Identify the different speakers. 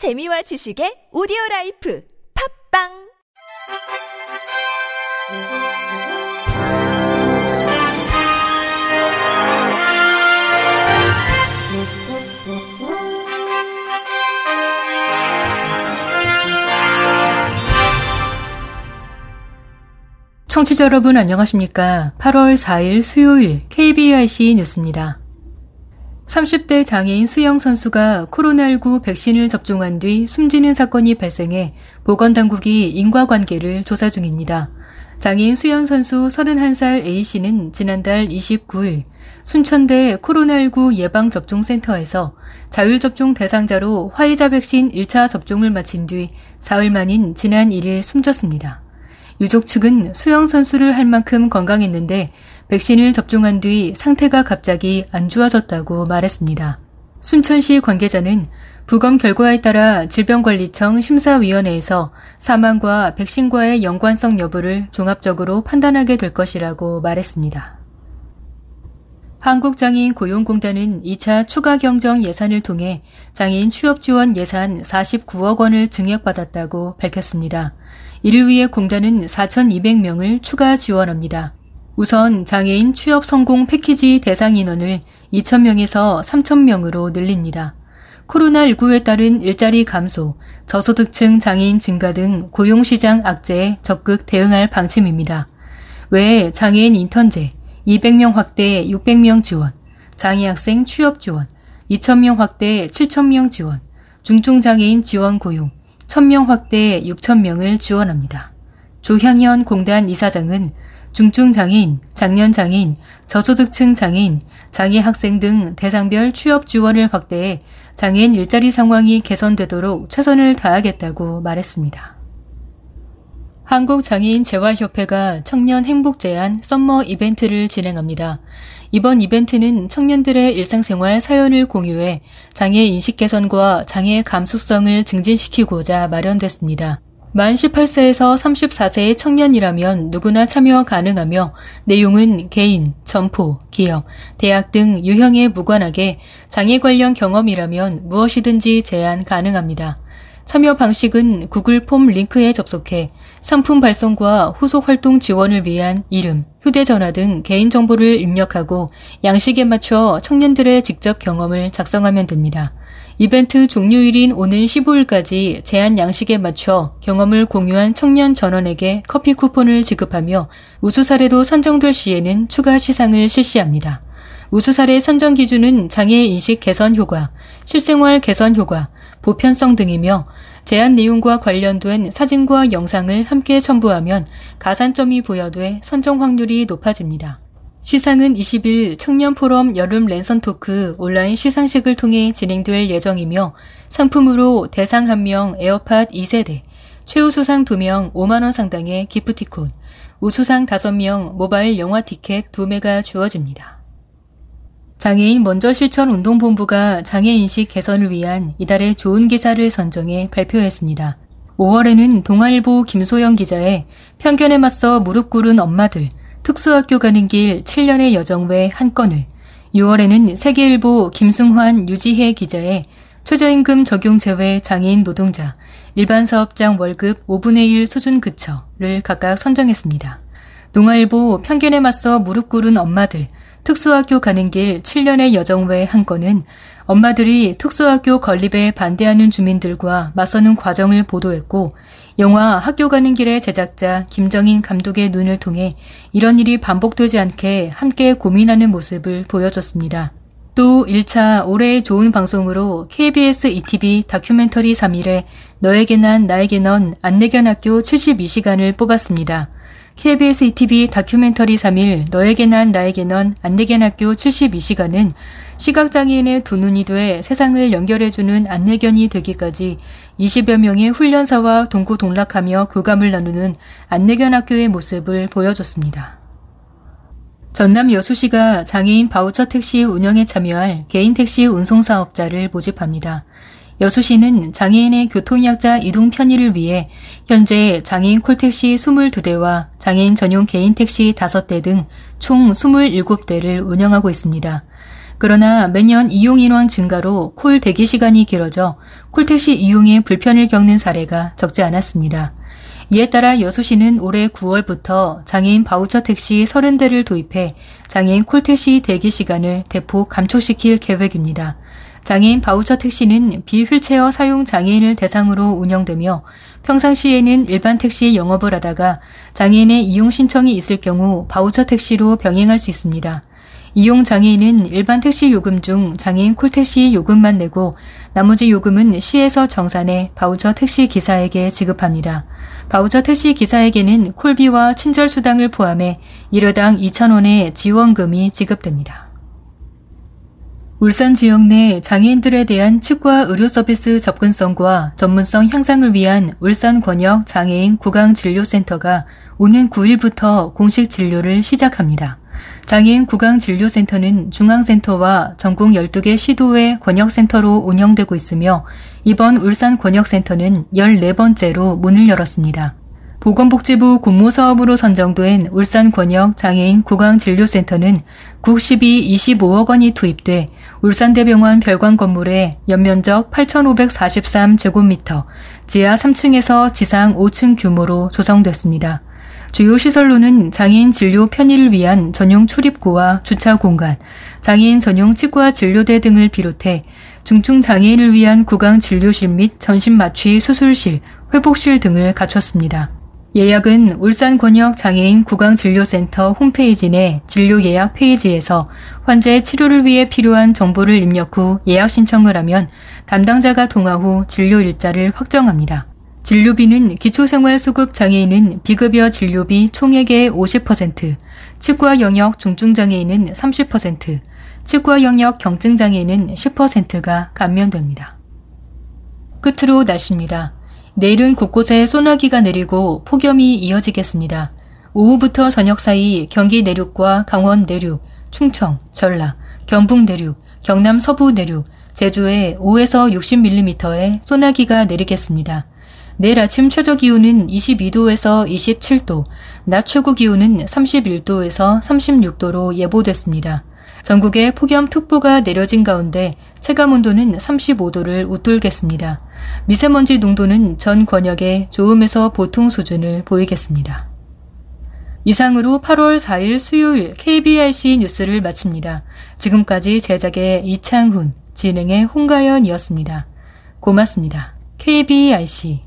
Speaker 1: 재미와 지식의 오디오 라이프 팝빵
Speaker 2: 청취자 여러분 안녕하십니까? 8월 4일 수요일 KBRC 뉴스입니다. 30대 장애인 수영 선수가 코로나19 백신을 접종한 뒤 숨지는 사건이 발생해 보건당국이 인과관계를 조사 중입니다. 장애인 수영 선수 31살 A씨는 지난달 29일 순천대 코로나19 예방접종센터에서 자율접종 대상자로 화이자 백신 1차 접종을 마친 뒤 사흘 만인 지난 1일 숨졌습니다. 유족 측은 수영 선수를 할 만큼 건강했는데 백신을 접종한 뒤 상태가 갑자기 안 좋아졌다고 말했습니다. 순천시 관계자는 부검 결과에 따라 질병관리청 심사위원회에서 사망과 백신과의 연관성 여부를 종합적으로 판단하게 될 것이라고 말했습니다. 한국장애인 고용공단은 2차 추가 경정 예산을 통해 장애인 취업 지원 예산 49억 원을 증액받았다고 밝혔습니다. 이를 위해 공단은 4,200명을 추가 지원합니다. 우선 장애인 취업 성공 패키지 대상 인원을 2,000명에서 3,000명으로 늘립니다. 코로나19에 따른 일자리 감소, 저소득층 장애인 증가 등 고용시장 악재에 적극 대응할 방침입니다. 외에 장애인 인턴제, 200명 확대 600명 지원, 장애학생 취업 지원, 2,000명 확대 7,000명 지원, 중증장애인 지원 고용, 1,000명 확대 6,000명을 지원합니다. 조향현 공단 이사장은 중증 장애인, 장년 장애인, 저소득층 장애인, 장애 학생 등 대상별 취업 지원을 확대해 장애인 일자리 상황이 개선되도록 최선을 다하겠다고 말했습니다. 한국장애인 재활협회가 청년 행복 제안 썸머 이벤트를 진행합니다. 이번 이벤트는 청년들의 일상생활 사연을 공유해 장애 인식 개선과 장애 감수성을 증진시키고자 마련됐습니다. 만 18세에서 34세의 청년이라면 누구나 참여 가능하며 내용은 개인, 점포, 기업, 대학 등 유형에 무관하게 장애 관련 경험이라면 무엇이든지 제안 가능합니다. 참여 방식은 구글 폼 링크에 접속해 상품 발송과 후속 활동 지원을 위한 이름, 휴대전화 등 개인정보를 입력하고 양식에 맞춰 청년들의 직접 경험을 작성하면 됩니다. 이벤트 종료일인 오는 15일까지 제한 양식에 맞춰 경험을 공유한 청년 전원에게 커피 쿠폰을 지급하며 우수 사례로 선정될 시에는 추가 시상을 실시합니다. 우수 사례 선정 기준은 장애 인식 개선 효과, 실생활 개선 효과, 보편성 등이며 제안 내용과 관련된 사진과 영상을 함께 첨부하면 가산점이 부여돼 선정 확률이 높아집니다. 시상은 20일 청년 포럼 여름 랜선 토크 온라인 시상식을 통해 진행될 예정이며 상품으로 대상 1명 에어팟 2세대, 최우수상 2명 5만원 상당의 기프티콘, 우수상 5명 모바일 영화 티켓 2매가 주어집니다. 장애인 먼저 실천 운동본부가 장애인식 개선을 위한 이달의 좋은 기사를 선정해 발표했습니다. 5월에는 동아일보 김소영 기자의 편견에 맞서 무릎 꿇은 엄마들, 특수학교 가는 길 7년의 여정 외 한 건을 6월에는 세계일보 김승환 유지혜 기자의 최저임금 적용 제외 장애인 노동자 일반 사업장 월급 5분의 1 수준 그쳐를 각각 선정했습니다. 동아일보 편견에 맞서 무릎 꿇은 엄마들 특수학교 가는 길 7년의 여정 외 한 건은 엄마들이 특수학교 건립에 반대하는 주민들과 맞서는 과정을 보도했고 영화 학교 가는 길의 제작자 김정인 감독의 눈을 통해 이런 일이 반복되지 않게 함께 고민하는 모습을 보여줬습니다. 또 1차 올해의 좋은 방송으로 KBS ETV 다큐멘터리 3일에 너에게 난 나에게 넌 안내견 학교 72시간을 뽑았습니다. KBS ETV 다큐멘터리 3일 너에게 난 나에게 넌 안내견 학교 72시간은 시각장애인의 두 눈이 돼 세상을 연결해주는 안내견이 되기까지 20여 명의 훈련사와 동고동락하며 교감을 나누는 안내견 학교의 모습을 보여줬습니다. 전남 여수시가 장애인 바우처 택시 운영에 참여할 개인 택시 운송 사업자를 모집합니다. 여수시는 장애인의 교통약자 이동 편의를 위해 현재 장애인 콜택시 22대와 장애인 전용 개인 택시 5대 등 총 27대를 운영하고 있습니다. 그러나 매년 이용 인원 증가로 콜 대기 시간이 길어져 콜택시 이용에 불편을 겪는 사례가 적지 않았습니다. 이에 따라 여수시는 올해 9월부터 장애인 바우처 택시 30대를 도입해 장애인 콜택시 대기 시간을 대폭 감축시킬 계획입니다. 장애인 바우처 택시는 비휠체어 사용 장애인을 대상으로 운영되며 평상시에는 일반 택시 영업을 하다가 장애인의 이용 신청이 있을 경우 바우처 택시로 병행할 수 있습니다. 이용 장애인은 일반 택시 요금 중 장애인 콜택시 요금만 내고 나머지 요금은 시에서 정산해 바우처 택시 기사에게 지급합니다. 바우처 택시 기사에게는 콜비와 친절 수당을 포함해 1회당 2,000원의 지원금이 지급됩니다. 울산 지역 내 장애인들에 대한 치과 의료 서비스 접근성과 전문성 향상을 위한 울산 권역 장애인 구강 진료센터가 오는 9일부터 공식 진료를 시작합니다. 장애인 구강진료센터는 중앙센터와 전국 12개 시도의 권역센터로 운영되고 있으며 이번 울산 권역센터는 14번째로 문을 열었습니다. 보건복지부 공모사업으로 선정된 울산 권역 장애인 구강진료센터는 국 12 25억 원이 투입돼 울산대병원 별관 건물에 연면적 8,543제곱미터, 지하 3층에서 지상 5층 규모로 조성됐습니다. 주요 시설로는 장애인 진료 편의를 위한 전용 출입구와 주차 공간, 장애인 전용 치과 진료대 등을 비롯해 중증 장애인을 위한 구강 진료실 및 전신 마취 수술실, 회복실 등을 갖췄습니다. 예약은 울산 권역 장애인 구강진료센터 홈페이지 내 진료 예약 페이지에서 환자의 치료를 위해 필요한 정보를 입력 후 예약 신청을 하면 담당자가 통화 후 진료 일자를 확정합니다. 진료비는 기초생활수급 장애인은 비급여 진료비 총액의 50%, 치과 영역 중증장애인은 30%, 치과 영역 경증장애인은 10%가 감면됩니다. 끝으로 날씨입니다. 내일은 곳곳에 소나기가 내리고 폭염이 이어지겠습니다. 오후부터 저녁 사이 경기 내륙과 강원 내륙, 충청, 전라, 경북 내륙, 경남 서부 내륙, 제주에 5에서 60mm의 소나기가 내리겠습니다. 내일 아침 최저 기온은 22도에서 27도, 낮 최고 기온은 31도에서 36도로 예보됐습니다. 전국에 폭염특보가 내려진 가운데 체감 온도는 35도를 웃돌겠습니다. 미세먼지 농도는 전 권역에 좋음에서 보통 수준을 보이겠습니다. 이상으로 8월 4일 수요일 KBRC 뉴스를 마칩니다. 지금까지 제작의 이창훈, 진행의 홍가연이었습니다. 고맙습니다. KBRC